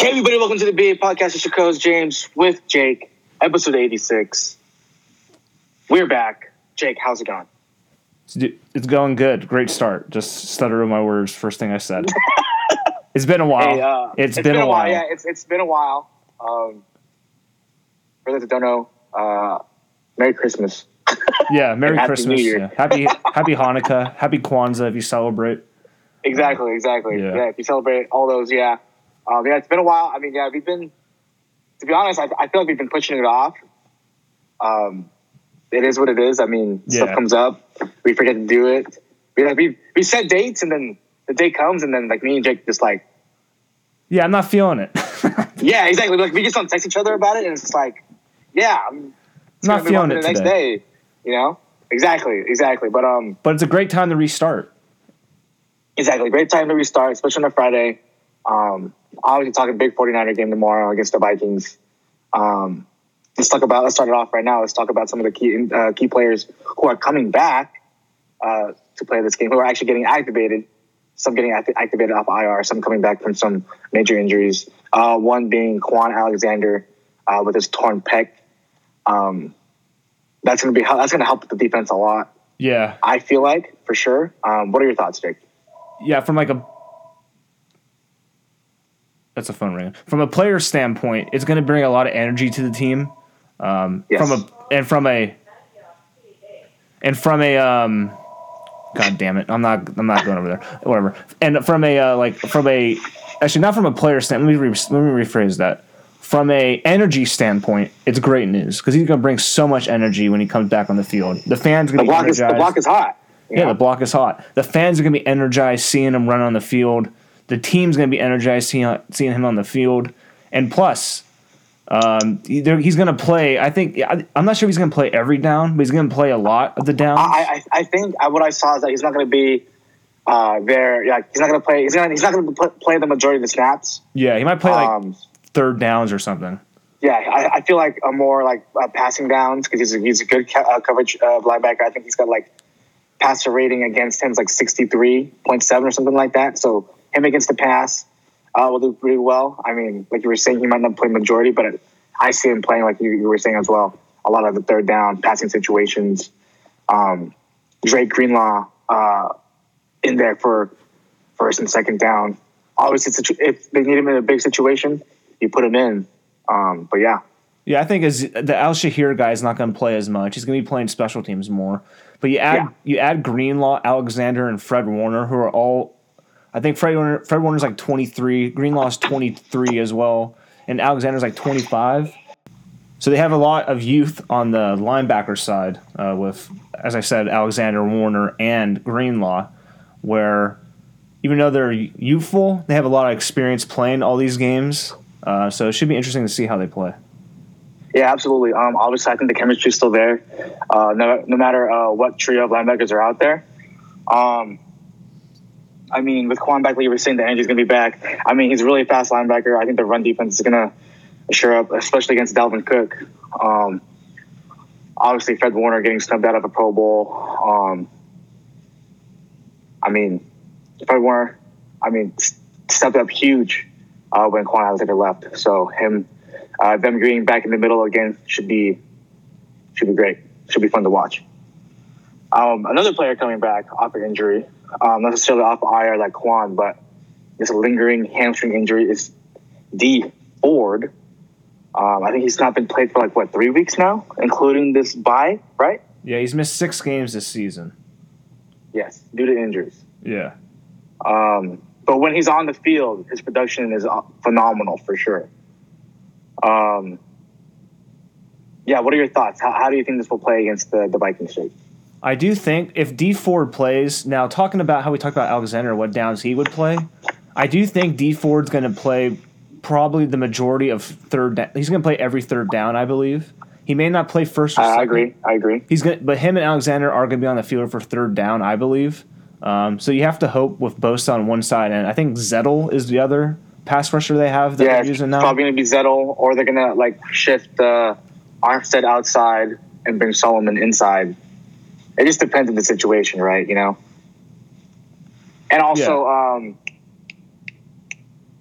Hey, everybody, welcome to the BA Podcast. It's your co-host James with Jake, episode 86. We're back. Jake, how's it going? It's- It's going good. Great start. Just stutter my words. First thing I said. it's been a while. Hey, uh, it's been, a while. Yeah, it's, it's been a while. Um, for those that don't know, uh, Merry Christmas. Yeah, Merry Happy Christmas. Yeah. Happy Happy Hanukkah. Happy Kwanzaa if you celebrate. Exactly, exactly. Yeah. Yeah. if you celebrate all those, yeah. Um, yeah, it's been a while. I mean, yeah, we've been, to be honest, I, I feel like we've been pushing it off. Um, it is what it is. I mean, Yeah. stuff comes up, we forget to do it. We like we we set dates, and then the day comes, and then like me and Jake just like, Yeah, I'm not feeling it. yeah, exactly. Like we just don't text each other about it, and it's just like, yeah, I'm it's Not gonna move on feeling it the next day. You know, exactly, exactly. But um, but it's a great time to restart. Exactly. Great time to restart, especially on a Friday. Um, obviously, talking big 49er game tomorrow against the Vikings. Um, let's talk about, let's start it off right now. Let's talk about some of the key, uh, key players who are coming back uh, to play this game, who are actually getting activated. Some getting act- activated off IR, some coming back from some major injuries. Uh, one being Kwon Alexander uh, with his torn pec. Um, that's going to be that's going to help the defense a lot. Yeah. I feel like for sure. Um, what are your thoughts, Jake? Yeah, from like a that's a phone ring. From a player standpoint, it's going to bring a lot of energy to the team. Um, Yes. From a and from a and from a um, God damn it, I'm not I'm not going over there. Whatever. And from a uh, like from a actually not from a player standpoint. Let me re- let me rephrase that. From a energy standpoint, it's great news because he's going to bring so much energy when he comes back on the field. The fans going to be block is the block is hot. Yeah, know? the block is hot. The fans are going to be energized seeing him run on the field. The team's going to be energized seeing, seeing him on the field. And plus, um, he- he's going to play. I think I, I'm not sure if he's going to play every down, but he's going to play a lot of the downs. I, I I think I, what I saw is that he's not going to be uh, there. Yeah, he's not going to play. He's gonna, he's not going to play the majority of the snaps. yeah, he might play like um, third downs or something. yeah, I, I feel like a more like uh, passing downs because he's a, he's a good ca- uh, coverage uh, linebacker. I think he's got like passer rating against him is like sixty three point seven or something like that. So him against the pass uh, will do pretty well. I mean, like you were saying, he might not play majority, but I see him playing like you, you were saying as well. A lot of the third down passing situations. Um, Drake Greenlaw uh, in there for first and second down. Obviously, if they need him in a big situation, you put him in. Um, but yeah, Yeah, I think as the Al-Shaair guy is not going to play as much. He's going to be playing special teams more. But you add Yeah. you add Greenlaw, Alexander, and Fred Warner, who are all. I think Fred Warner Fred Warner's like 23. Greenlaw's 23 as well, and Alexander's like 25. So they have a lot of youth on the linebacker side uh, with, as I said, Alexander, Warner, and Greenlaw, where even though they're youthful, they have a lot of experience playing all these games. Uh, so it should be interesting to see how they play. yeah, absolutely. Um, obviously, I think the chemistry is still there. Uh, no, no matter uh, what trio of linebackers are out there. Um, I mean, with Kwon you were saying, that energy's going to be back. I mean, he's a really fast linebacker. I think the run defense is going to assure up, especially against Dalvin Cook. Um, obviously, Fred Warner getting snubbed out of a Pro Bowl. Um, I mean, Fred Warner, I mean, stepped up huge uh, when Kwon Alexander left. So him, uh, them getting back in the middle again should be should be great. Should be fun to watch. Um, another player coming back off an injury, um, not necessarily off IR like Kwon, but this lingering hamstring injury is Dee Ford. Um, I think he's not been played for like what three weeks now, including this bye, right? Yeah, he's missed six games this season. Yes, due to injuries. Yeah. Um, but when he's on the field, his production is uh, phenomenal for sure. Um, yeah, what are your thoughts? How, how do you think this will play against the, the Vikings? Jake? I do think if Dee Ford plays now, talking about how we talked about Alexander, what downs he would play, I do think Dee Ford's going to play probably the majority of third. Da- he's going to play every third down, I believe. He may not play first. Or I, I second. agree. I agree. He's going, but him and Alexander are going to be on the field for third down, I believe. Um, so you have to hope with Bosa on one side, and I think Zettel is the other pass rusher they have that Yeah, they're using now. probably going to be Zettel, or they're going to like shift uh, Armstead outside and bring Solomon inside. It just depends on the situation, right? You know. And also, um,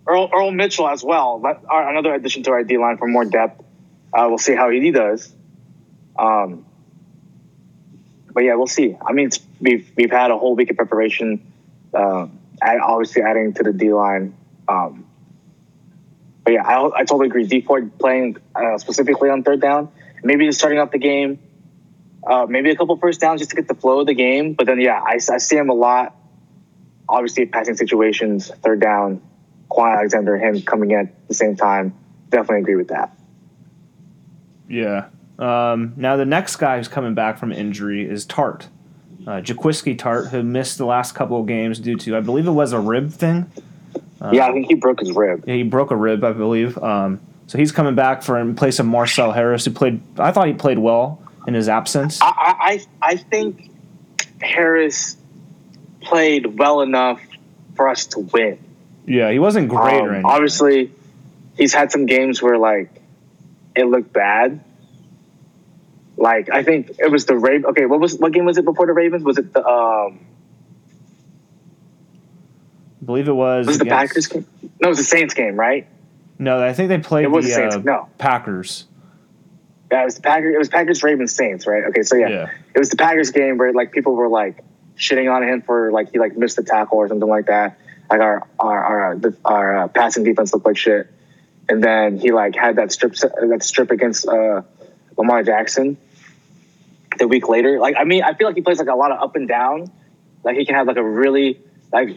Earl, Earl Mitchell as well. Our, another addition to our D line for more depth. Uh, we'll see how he does. Um, but yeah, we'll see. I mean, it's, we've we've had a whole week of preparation. Uh, obviously, adding to the D line. Um, but yeah, I, I totally agree. Dee Ford playing uh, specifically on third down, maybe just starting off the game, uh, maybe a couple first downs just to get the flow of the game. But then, yeah, I, I see him a lot. Obviously, passing situations, third down, Kwon Alexander, him coming in at the same time. Definitely agree with that. Yeah. Um, now the next guy who's coming back from injury is Tartt, uh, Jaquiski Tartt, who missed the last couple of games due to, I believe it was a rib thing. Uh, yeah, I think he broke his rib. Yeah, he broke a rib, I believe. Um, so he's coming back for in place of Marcell Harris, who played. I thought he played well in his absence. I I, I think Harris played well enough for us to win. Yeah, he wasn't great um, or anything. Obviously, he's had some games where like it looked bad. Like I think it was the Ravens. Okay, what was what game was it before the Ravens? Was it the um? I believe it was. Was it the Packers game? No, it was the Saints game, right? No, I think they played it was the, the Saints. Uh, no. Packers. Yeah, it was the Packers. It was Packers Ravens Saints, right? Okay, so yeah, yeah, it was the Packers game where like people were like shitting on him for like he like missed the tackle or something like that. Like our our our, our, our uh, passing defense looked like shit, and then he like had that strip that strip against uh, Lamar Jackson the week later. Like I mean, I feel like he plays like a lot of up and down. Like he can have like a really like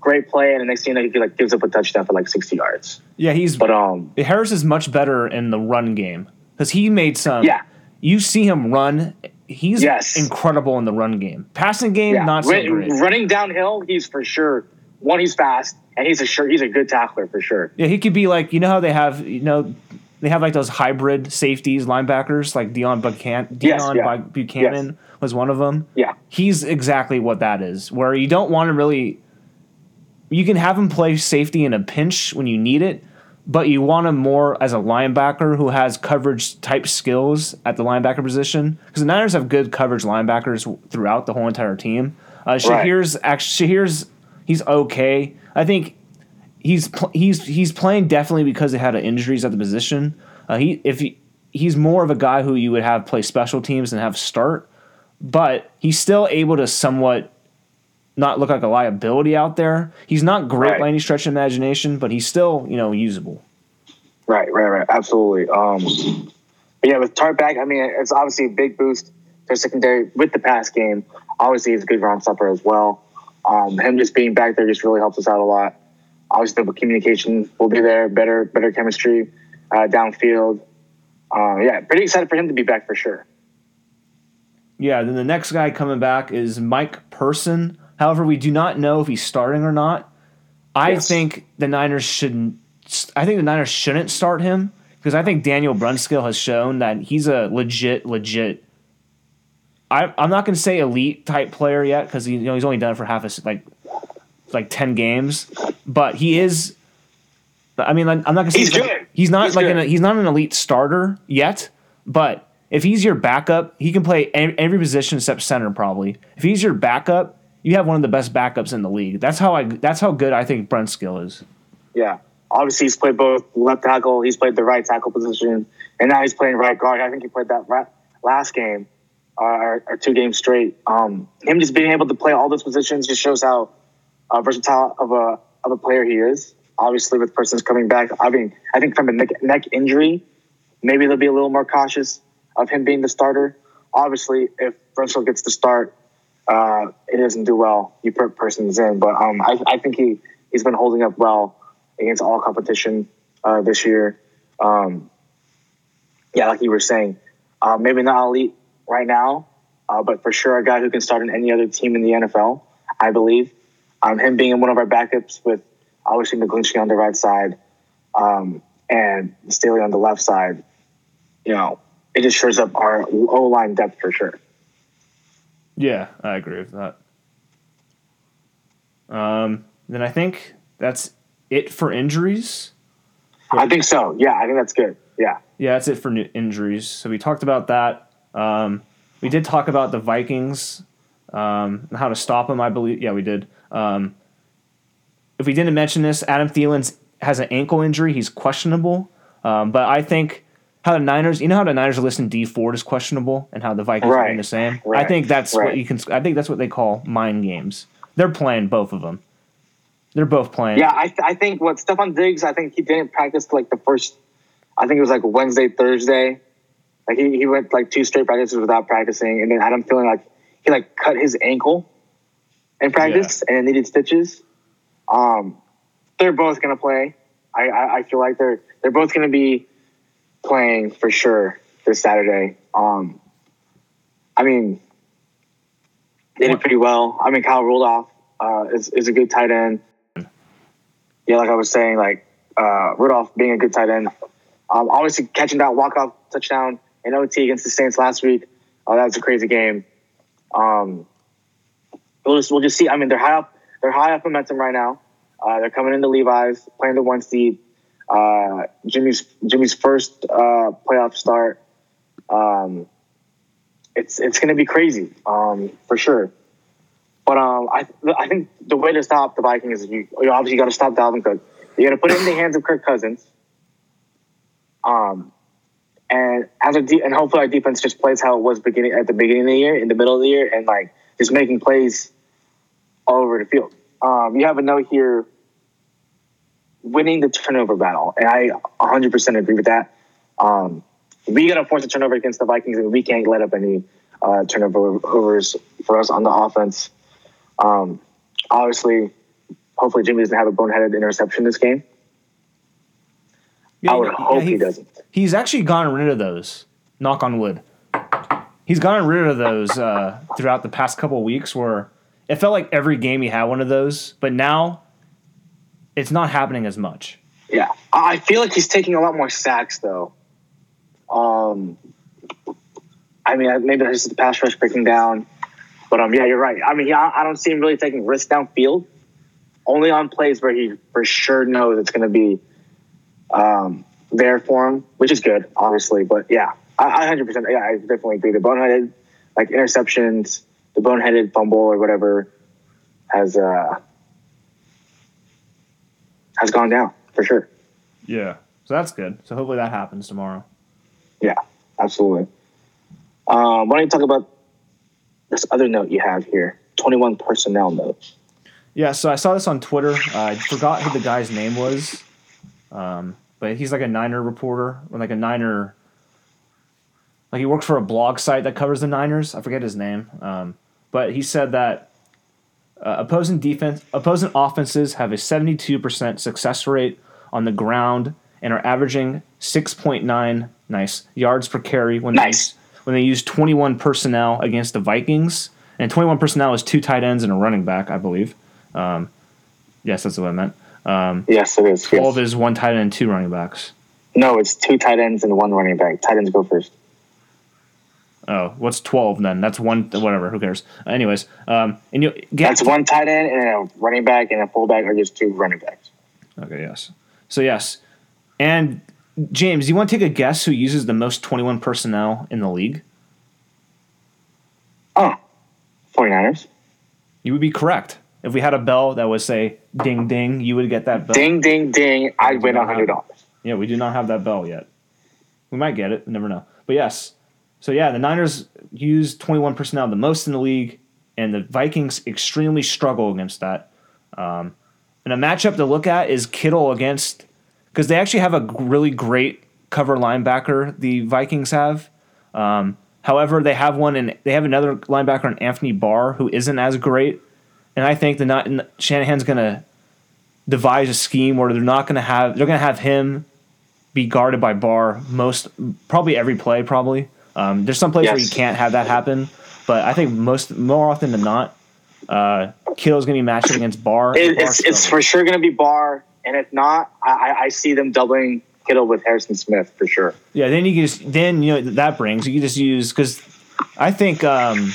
great play, and the next thing you know, he like gives up a touchdown for like sixty yards. Yeah, he's but um Harris is much better in the run game because he made some. Yeah, you see him run. He's yes. incredible in the run game. Passing game, yeah. not so great. Running downhill, he's for sure. One, he's fast, and he's a sure he's a good tackler for sure. Yeah, he could be like you know how they have you know they have like those hybrid safeties, linebackers, like Bucannon. Deone yes, yeah. Bucannon yes. was one of them. Yeah, he's exactly what that is. Where you don't want to really, you can have him play safety in a pinch when you need it, but you want him more as a linebacker who has coverage type skills at the linebacker position. Because the Niners have good coverage linebackers throughout the whole entire team. Uh, Shaair's right. actually Shaair's he's okay. I think he's pl- he's he's playing definitely because they had injuries at the position. Uh, he if he, he's more of a guy who you would have play special teams and have start, but he's still able to somewhat not look like a liability out there. He's not great right. by any stretch of imagination, but he's still you know usable. Right, right, right, absolutely. Um, yeah, with Tartt back, I mean, it's obviously a big boost to secondary with the pass game. Obviously, he's a good run stopper as well. Um, him just being back there just really helps us out a lot obviously the communication will be there, better better chemistry uh, downfield. Uh, yeah, pretty excited for him to be back for sure. Yeah, then the next guy coming back is Mike Person. However, we do not know if he's starting or not. I yes. think the Niners shouldn't. I think the Niners shouldn't start him because I think Daniel Brunskill has shown that he's a legit, legit. I, I'm not going to say elite type player yet because you know he's only done it for half a like like ten games, but he is. I mean, I'm not gonna say he's, he's good. Like, he's not he's like an, he's not an elite starter yet, but if he's your backup, he can play every position except center probably. If he's your backup, you have one of the best backups in the league. That's how I that's how good I think Brunskill is. Yeah. Obviously he's played both left tackle, he's played the right tackle position, and now he's playing right guard. I think he played that last game uh, or, or, two games straight. Um, him just being able to play all those positions just shows how uh, versatile of a of a player he is. Obviously, with Person's coming back, I mean, I think from a neck, neck injury, maybe they'll be a little more cautious of him being the starter. Obviously, if Brunskill gets the start, uh, it doesn't do well. You put persons in, but um, I, I think he he's been holding up well against all competition uh, this year. Um, yeah, like you were saying, uh, maybe not elite right now, uh, but for sure a guy who can start in any other team in the NFL, I believe. Um, him being in one of our backups with obviously McGlinchey on the right side um, and Staley on the left side, you know, it just shows up our O line depth for sure. Yeah, I agree with that. Um, then I think that's it for injuries. I think so. Yeah, I think that's good. Yeah. Yeah, that's it for injuries. So we talked about that. Um, we did talk about the Vikings, um, how to stop them. I believe. Yeah, we did. Um, if we didn't mention this, Adam Thielen's has an ankle injury. He's questionable. Um, but I think how the Niners, you know how the Niners are listing Dee Ford is questionable, and how the Vikings are Right. doing the same. I think that's what you can. I think that's what they call mind games. They're playing both of them. They're both playing. Yeah, I, th- I think what Stefon Diggs, I think he didn't practice like the first, I think it was like Wednesday, Thursday. Like he, he went like two straight practices without practicing. And then Adam Thielen like he like cut his ankle in practice and needed stitches. Um, they're both going to play. I, I, I feel like they're, they're both going to be playing for sure this Saturday. Um, I mean, they did pretty well. I mean, Kyle Rudolph uh, is, is a good tight end yeah, like I was saying, like uh, Rudolph being a good tight end, um, obviously catching that walk off touchdown in OT against the Saints last week. Oh, that was a crazy game. Um, we'll just we'll just see. I mean, they're high up. They're high up momentum right now. Uh, they're coming into Levi's, playing the one seed. Uh, Jimmy's Jimmy's first uh, playoff start. Um, it's it's going to be crazy um, for sure. But um, I I think the way to stop the Vikings is you, you obviously got to stop Dalvin Cook. You got to put it in the hands of Kirk Cousins. Um, and as a de- and hopefully our defense just plays how it was beginning at the beginning of the year, in the middle of the year, and like just making plays all over the field. Um, you have a note here, winning the turnover battle, and I 100% agree with that. Um, we got to force a turnover against the Vikings, and we can't let up any uh, turnovers for us on the offense. Um, obviously, hopefully Jimmy doesn't have a boneheaded interception this game. Yeah, I would yeah, hope he, he- doesn't. He's actually gotten rid of those. Knock on wood. He's gotten rid of those uh, throughout the past couple of weeks. Where it felt like every game he had one of those, but now it's not happening as much. Yeah, I feel like he's taking a lot more sacks though. Um, I mean, maybe that's just the pass rush breaking down, but um, yeah, you're right. I mean, yeah, I don't see him really taking risks downfield. Only on plays where he for sure knows it's going to be um, there for him, which is good, obviously. But yeah, I, I 100%. Yeah, I definitely agree. The boneheaded, like interceptions, the boneheaded fumble or whatever, has uh has gone down for sure. Yeah. So that's good. So hopefully that happens tomorrow. Yeah, absolutely. Um, why don't you talk about this other note you have here? 21 personnel note. Yeah, so I saw this on Twitter. Uh, I forgot who the guy's name was, um, but he's like a Niner reporter or like a Niner. Like he works for a blog site that covers the Niners. I forget his name, um, but he said that uh, opposing defense, opposing offenses have a seventy-two percent success rate on the ground and are averaging six point nine nice yards per carry when Nice. they when they use twenty-one personnel against the Vikings. And twenty-one personnel is two tight ends and a running back, I believe. Um, yes, that's what I meant. Um, Yes, it is. Twelve yes. is one tight end and two running backs. No, it's two tight ends and one running back. Tight ends go first. Oh, what's twelve then? That's one. Whatever. Who cares? Anyways, um, and you get That's one tight end and a running back and a fullback are just two running backs. Okay, yes. So yes, and James, you want to take a guess who uses the most twenty-one personnel in the league? Oh, 49ers. You would be correct. If we had a bell that would say "ding ding," you would get that bell. Ding, ding, ding. I'd win don't $100. Yeah, we do not have that bell yet. We might get it. Never know. But yes. So yeah, the Niners use 21 personnel the most in the league, and the Vikings extremely struggle against that. Um, and a matchup to look at is Kittle against because they actually have a really great cover linebacker. The Vikings have. Um, however, they have one and they have another linebacker in Anthony Barr who isn't as great. And I think the not Shanahan's gonna devise a scheme where they're not gonna have they're gonna have him be guarded by Barr most probably every play probably. Um, there's some plays where you can't have that happen, but I think most more often than not, uh, is gonna be matched against Barr. It, Barr it's, it's for sure going to be Barr. And if not, I, I- see them doubling Kittle with Harrison Smith for sure. Yeah, then you can just then you know that brings you can just use because I think um,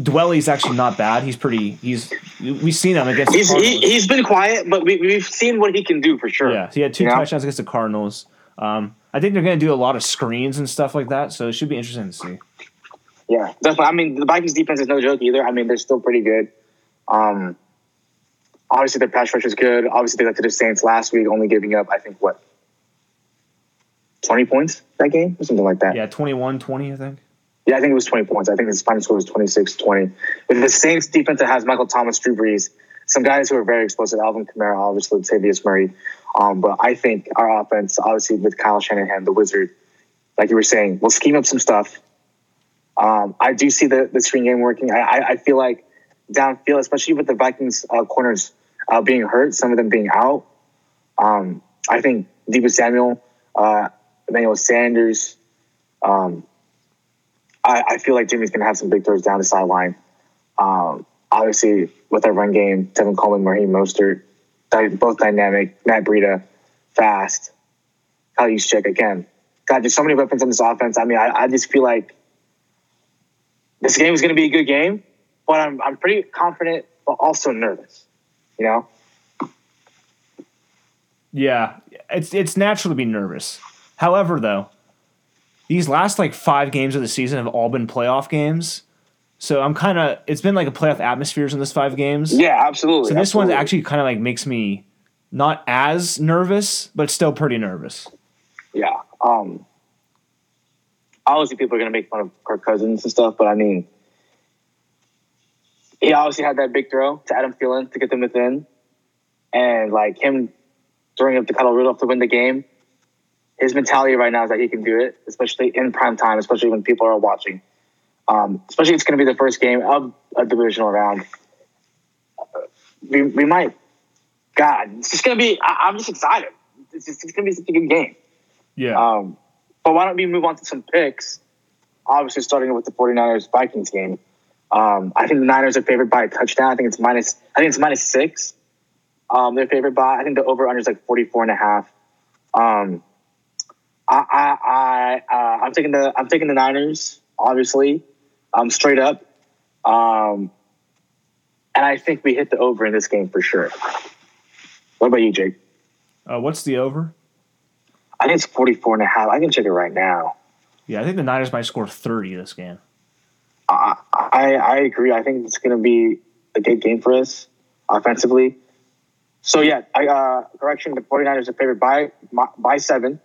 Dwelley's actually not bad. He's pretty. He's we've seen him against. He's, the he, he's been quiet, but we, we've seen what he can do for sure. yeah, so he had two know? touchdowns against the Cardinals. Um, I think they're going to do a lot of screens and stuff like that, so it should be interesting to see. Yeah, definitely. I mean, the Vikings defense is no joke either. I mean, they're still pretty good. Um, Obviously, their pass rush is good. Obviously, they got to the Saints last week, only giving up, I think, what, 20 points that game or something like that. Yeah, 21 20, I think. Yeah, I think it was 20 points. I think his final score was 26 20. With the Saints defense that has Michael Thomas, Drew Brees, some guys who are very explosive, Alvin Kamara, obviously, Latavius Murray. Um, but I think our offense, obviously, with Kyle Shanahan, the wizard, like you were saying, we'll scheme up some stuff. Um, I do see the, the screen game working. I, I, I feel like downfield, especially with the Vikings uh, corners uh, being hurt, some of them being out. Um, I think Deebo Samuel, uh, Emmanuel Sanders, um, I, I, feel like Jimmy's going to have some big throws down the sideline. Um, obviously, with our run game, Tevin Coleman, Raheem Mostert, both dynamic, Matt Breida, fast, Kyle Juszczyk, again. God, there's so many weapons on this offense. I mean, I, I just feel like this game is going to be a good game, but I'm, I'm pretty confident, but also nervous, you know? Yeah, it's it's natural to be nervous. However, though, these last like five games of the season have all been playoff games. So I'm kind of it's been like a playoff atmospheres in this five games. Yeah, absolutely. So this absolutely. one actually kind of like makes me not as nervous, but still pretty nervous. Yeah. Um obviously people are gonna make fun of Kirk Cousins and stuff, but I mean he obviously had that big throw to Adam Thielen to get them within. And like him throwing up to Kyle Rudolph to win the game his mentality right now is that he can do it, especially in prime time, especially when people are watching. Um, especially it's going to be the first game of a divisional round. We, we might, God, it's just going to be. I, am just excited. It's, just, it's going to be such a good game. Yeah. Um, but why don't we move on to some picks? Obviously, starting with the 49ers Vikings game. Um, I think the Niners are favored by a touchdown. I think it's minus. I think it's minus six. Um, they're favored by. I think the over under is like 44 and a half. Um, I, I, I uh, I'm taking the I'm taking the Niners, obviously, um, straight up, um, and I think we hit the over in this game for sure. What about you, Jake? Uh, what's the over? I think it's 44 and a half. I can check it right now. Yeah, I think the Niners might score 30 this game. I, I, I agree. I think it's going to be a good game for us offensively. So, yeah, I, uh, correction, the 49ers are favored by, by seven.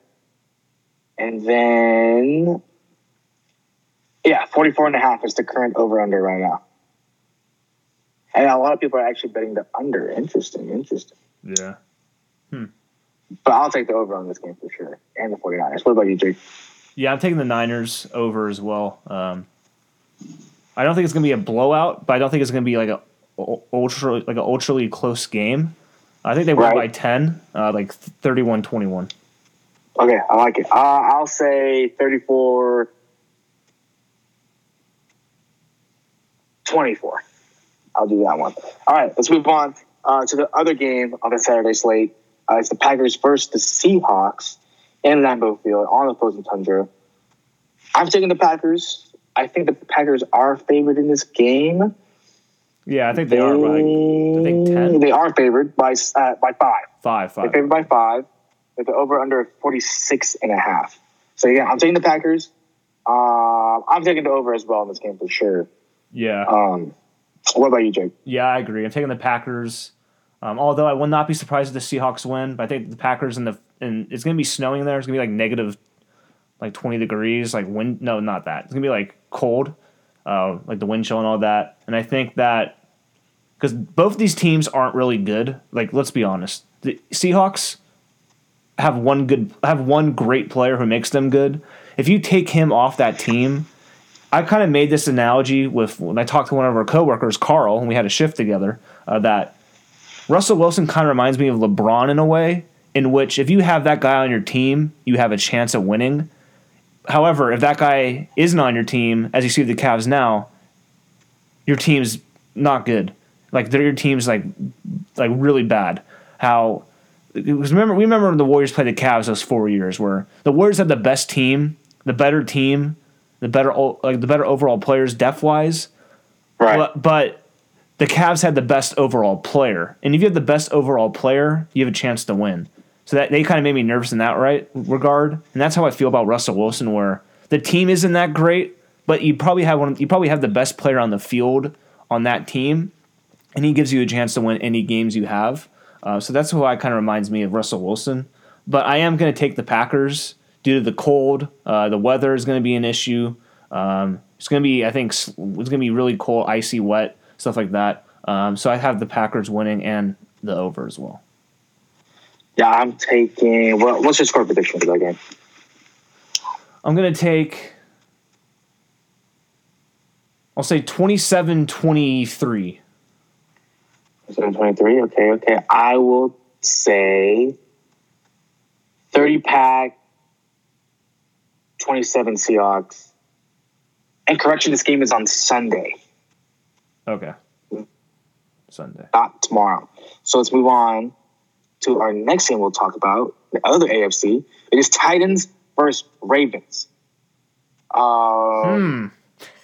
And then, yeah, 44 and a half is the current over under right now. And a lot of people are actually betting the under. Interesting, interesting. Yeah. Hmm. But I'll take the over on this game for sure. And the 49ers. What about you, Jake? Yeah, I'm taking the Niners over as well. Um, I don't think it's going to be a blowout, but I don't think it's going to be like a ultra like an ultra close game. I think they win right. by 10, uh, like 31-21. Okay, I like it. Uh, I'll say 34 24. I'll do that one. All right, let's move on uh, to the other game on the Saturday slate. Uh, it's the Packers versus the Seahawks in Lambeau Field on the frozen tundra. I'm taking the Packers. I think that the Packers are favored in this game. Yeah, I think they, they are by I think ten. They are favored by uh, by five. Five, five. They're favored by five with the over under 46 and a half. So yeah, I'm taking the Packers. Uh, I'm taking the over as well in this game for sure. Yeah. Um, what about you, Jake? Yeah, I agree. I'm taking the Packers. Um, although I will not be surprised if the Seahawks win, but I think the Packers and the and it's gonna be snowing there. It's gonna be like negative, like 20 degrees, like wind. No, not that. It's gonna be like cold, uh, like the wind chill and all that. And I think that because both these teams aren't really good. Like let's be honest, the Seahawks have one good have one great player who makes them good. If you take him off that team, I kind of made this analogy with when I talked to one of our coworkers, Carl, and we had a shift together. Uh, that Russell Wilson kind of reminds me of LeBron in a way, in which if you have that guy on your team, you have a chance of winning. However, if that guy isn't on your team, as you see with the Cavs now, your team's not good. Like your team's like like really bad. How because remember we remember when the Warriors played the Cavs those four years where the Warriors had the best team, the better team, the better like the better overall players depth wise. Right. But, but the Cavs had the best overall player, and if you have the best overall player, you have a chance to win. So that they kind of made me nervous in that right regard, and that's how I feel about Russell Wilson, where the team isn't that great, but you probably have one. You probably have the best player on the field on that team, and he gives you a chance to win any games you have. Uh, so that's why it kind of reminds me of Russell Wilson. But I am going to take the Packers due to the cold. Uh, the weather is going to be an issue. Um, it's going to be, I think, it's going to be really cold, icy, wet, stuff like that. Um, so I have the Packers winning and the over as well. Yeah, I'm taking. What, what's your score prediction for that game? I'm going to take, I'll say 27 23. 723. Okay, okay. I will say 30 pack, 27 Seahawks. And correction, this game is on Sunday, Okay. Sunday. not tomorrow. So let's move on to our next game we'll talk about, the other AFC. It is Titans versus Ravens. Um, Hmm.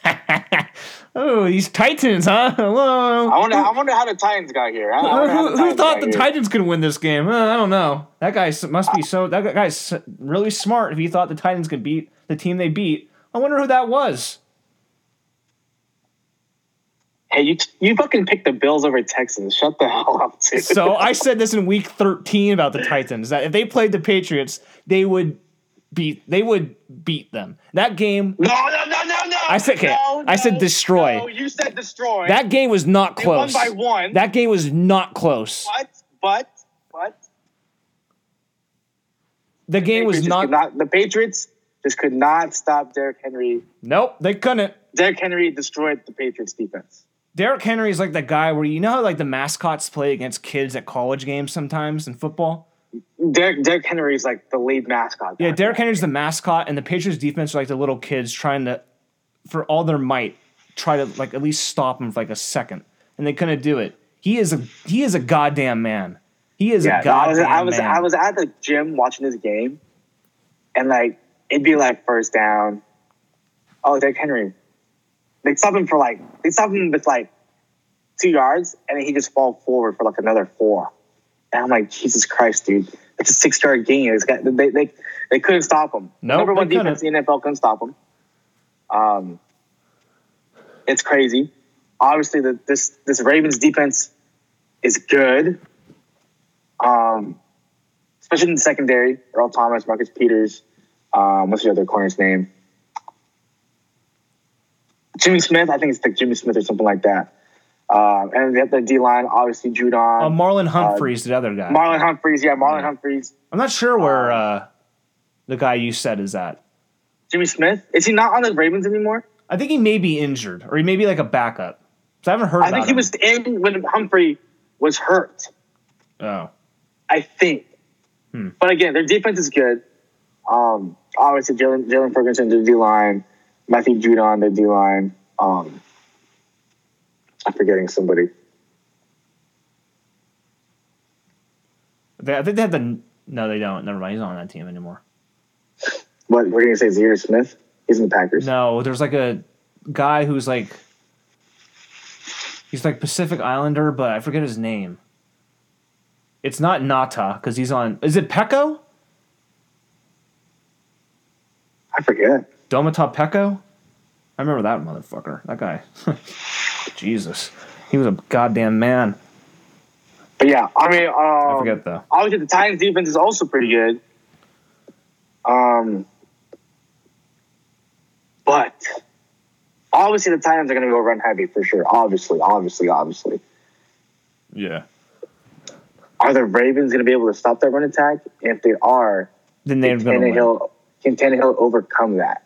oh, these Titans, huh? Hello. I wonder. I wonder how the Titans got here. I, I wonder how who, who thought the here. Titans could win this game? Uh, I don't know. That guy must be so. That guy's really smart. If he thought the Titans could beat the team they beat, I wonder who that was. Hey, you you fucking picked the Bills over Texans. Shut the hell up, dude. So I said this in Week 13 about the Titans that if they played the Patriots, they would beat. They would beat them. That game. no, no, no, no. I said- okay, no, I said destroy. No, you said destroy. That game was not They won close. by one. That game was not close. but but but The game was Patriots not. not. The Patriots just could not stop Derrick Henry. Nope, they couldn't. Derrick Henry destroyed the Patriots defense. Derrick Henry is like the guy where you know how like the mascots play against kids at college games sometimes in football. Derrick Derrick Henry is like the lead mascot. Yeah, Derrick Henry's the mascot, and the Patriots defense are like the little kids trying to, for all their might, try to like at least stop him for like a second, and they couldn't do it. He is a he is a goddamn man. He is Yeah, a no, I was goddamn I was man. I was at the gym watching this game, and like it'd be like first down. Oh, Derrick Henry. They stop him for like they stop him with like two yards, and then he just fall forward for like another four. And I'm like, Jesus Christ, dude! It's a six yard gain. It's got, they they they couldn't stop him. Nope, number one defense in the NFL couldn't stop him. Um, it's crazy. Obviously, the, this this Ravens defense is good. Um, especially in the secondary, Earl Thomas, Marcus Peters. Um, what's the other corner's name? Jimmy Smith. I think it's like Jimmy Smith or something like that. Um, and have the D line, obviously Judon, Uh, Marlon Humphreys, the other guy. Marlon Humphreys. Yeah, Marlon Yeah. Humphreys. I'm not sure where Um, uh, the guy you said is at. Jimmy Smith. Is he not on the Ravens anymore? I think he may be injured, or he may be like a backup. So I haven't heard. I think he him. was in when Humphrey was hurt. Oh, I think. Hmm. But again, their defense is good. Um, obviously, Jaylon Jaylon Ferguson, the D line, Matthew Judon, the D line. Um, I'm forgetting somebody. they, I think they have the. No, they don't. Never mind. He's not on that team anymore. What we're gonna say, Zaire Smith. He's in the Packers. No, there's like a guy who's like he's like Pacific Islander, but I forget his name. It's not Ngata because he's on. Is it Peko? I forget. Domata Peko? I remember that motherfucker. That guy. Jesus, he was a goddamn man. But yeah, I mean, um, I forget though. obviously the Titans defense is also pretty good. Um, but obviously the Titans are going to go run heavy for sure. Obviously, obviously, obviously. Yeah. Are the Ravens going to be able to stop that run attack? If they are, Then they're gonna win. Tannehill, can Tannehill overcome that?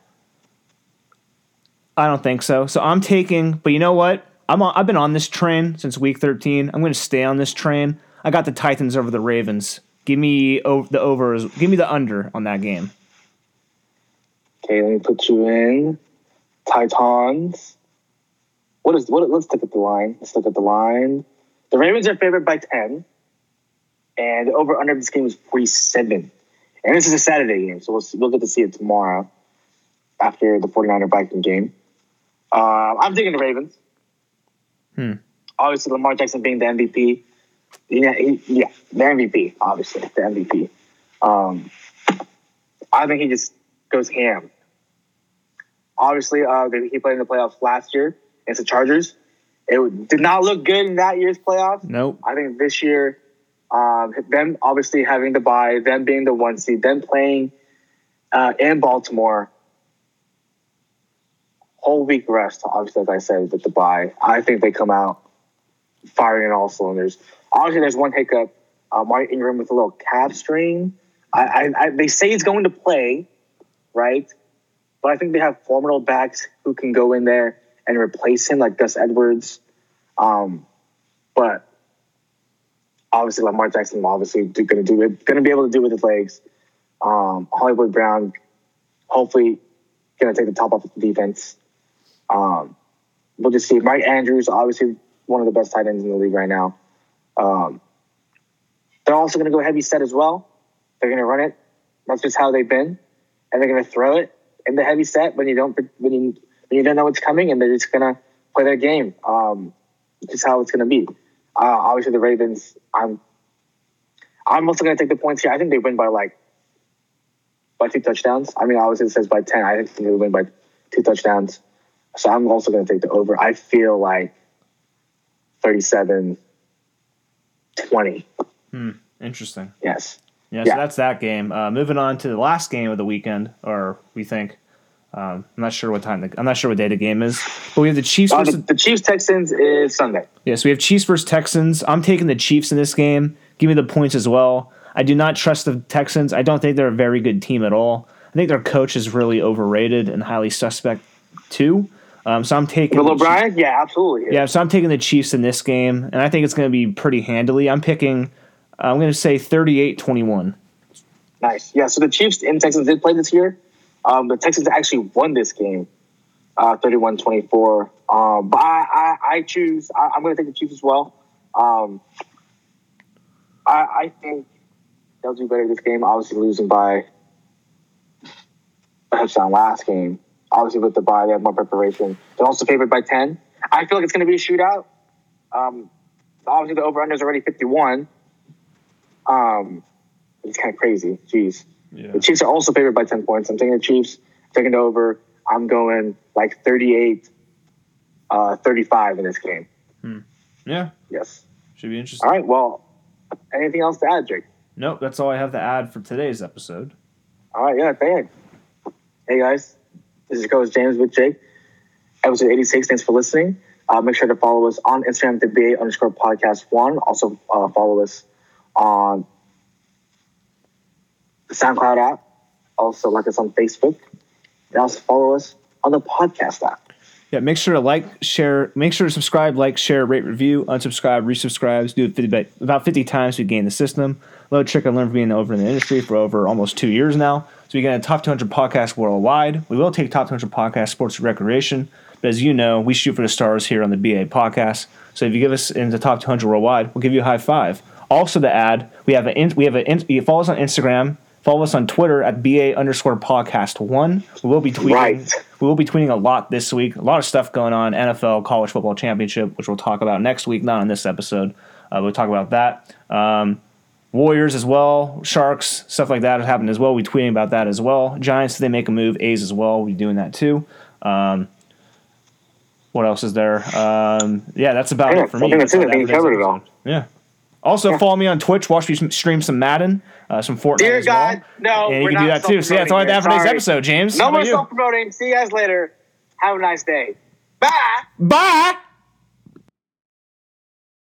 I don't think so. So I'm taking, but you know what? I'm on, I've been on this train since week 13. I'm going to stay on this train. I got the Titans over the Ravens. Give me o- the overs. Give me the under on that game. Okay, let me put you in. Titans. What is what? Let's look at the line. Let's look at the line. The Ravens are favored by ten, and the over under this game is forty seven. And this is a Saturday game, so we'll see, we'll get to see it tomorrow after the 49er Viking game. Uh, I'm taking the Ravens. Hmm. Obviously, Lamar Jackson being the MVP. Yeah, he, yeah, the MVP. Obviously, the MVP. Um, I think he just goes ham. Obviously, uh, they- he played in the playoffs last year against the Chargers, It did not look good in that year's playoffs. Nope. I think this year, um, them obviously having the bye, them being the one seed, them playing uh, in Baltimore, whole week rest. Obviously, as I said, with the bye, I think they come out firing on all cylinders. Obviously, there's one hiccup. Uh, Mark Ingram with a little calf strain. I, I, I, they say he's going to play, right? But I think they have formidable backs who can go in there and replace him, like Gus Edwards. Um, but obviously, Lamar Jackson obviously going to do it, going to be able to do it with his legs. Um, Hollywood Brown, hopefully, going to take the top off of the defense. Um, we'll just see. Mike Andrews, obviously one of the best tight ends in the league right now. Um, they're also going to go heavy set as well. They're going to run it. That's just how they've been, and they're going to throw it in the heavy set when you don't when you when you don't know what's coming, and they're just going to play their game. Um, just how it's going to be. Uh, obviously, the Ravens. I'm I'm also going to take the points here. I think they win by like by two touchdowns. I mean, obviously it says by ten. I think they win by two touchdowns. So I'm also going to take the over. I feel like 37 20. Hmm. Interesting. Yes. Yeah, Yeah. so that's that game. Uh, moving on to the last game of the weekend, or we think. Um, I'm not sure what time. The, I'm not sure what day the game is, but we have the Chiefs. Uh, the, versus, the Chiefs Texans is Sunday. yes, we have Chiefs versus Texans. I'm taking the Chiefs in this game. Give me the points as well. I do not trust the Texans. I don't think they're a very good team at all. I think their coach is really overrated and highly suspect too. Um, so I'm taking Bill O'Brien? Yeah, absolutely. Yeah, so I'm taking the Chiefs in this game, and I think it's going to be pretty handily. I'm picking. I'm going to say 38-21. Nice. Yeah, so the Chiefs and Texans did play this year. Um, the Texans actually won this game, uh, 31-24. Um, but I, I, I choose, I, I'm going to take the Chiefs as well. Um, I, I think they'll do better this game. Obviously losing by a touchdown last game. Obviously with the bye, they have more preparation. They're also favored by 10. I feel like it's going to be a shootout. Um, obviously the over-under is already 51. Um, it's kind of crazy. Jeez. Yeah. The Chiefs are also favored by 10 points. I'm taking the Chiefs, taking it over. I'm going like 38, uh, 35 in this game. Yeah, Yes. should be interesting. All right. Well, anything else to add, Jake? Nope, that's all I have to add for today's episode. All right. Yeah. Thanks. Hey, guys. This is your coach James with Jake. Episode 86. Thanks for listening. Uh, make sure to follow us on Instagram, the BA underscore podcast one. Also, uh, follow us on the SoundCloud app. Also, like us on Facebook. And also follow us on the podcast app. Yeah, make sure to like, share, make sure to subscribe, like, share, rate, review, unsubscribe, resubscribe. Do it 50, about 50 times to gain the system. Little trick I learned from being over in the industry for over almost two years now. So we get a top 200 podcast worldwide. We will take top 200 podcast sports recreation. But as you know, we shoot for the stars here on the BA podcast. So if you give us in the top 200 worldwide, we'll give you a high five. Also to add, we have a we have a you follow us on Instagram, follow us on Twitter at BA underscore podcast one. We will be tweeting Right. we will be tweeting a lot this week. A lot of stuff going on. NFL, college football championship, which we'll talk about next week, not on this episode. Uh, we'll talk about that. Um, Warriors as well, Sharks, stuff like that has happened as well. We tweeting about that as well. Giants, they make a move. A's as well. We doing that too. Um, what else is there? Um, yeah, that's about Yeah, it for I me. think that's it. I think I for covered it all. Yeah. Also, follow me on Twitch. Watch me stream some Madden, uh, some Fortnite. Dear as well. God, no, and you can do that too. So yeah, that's all I have for today's episode, James. No more self promoting. See you guys later. Have a nice day. Bye. Bye.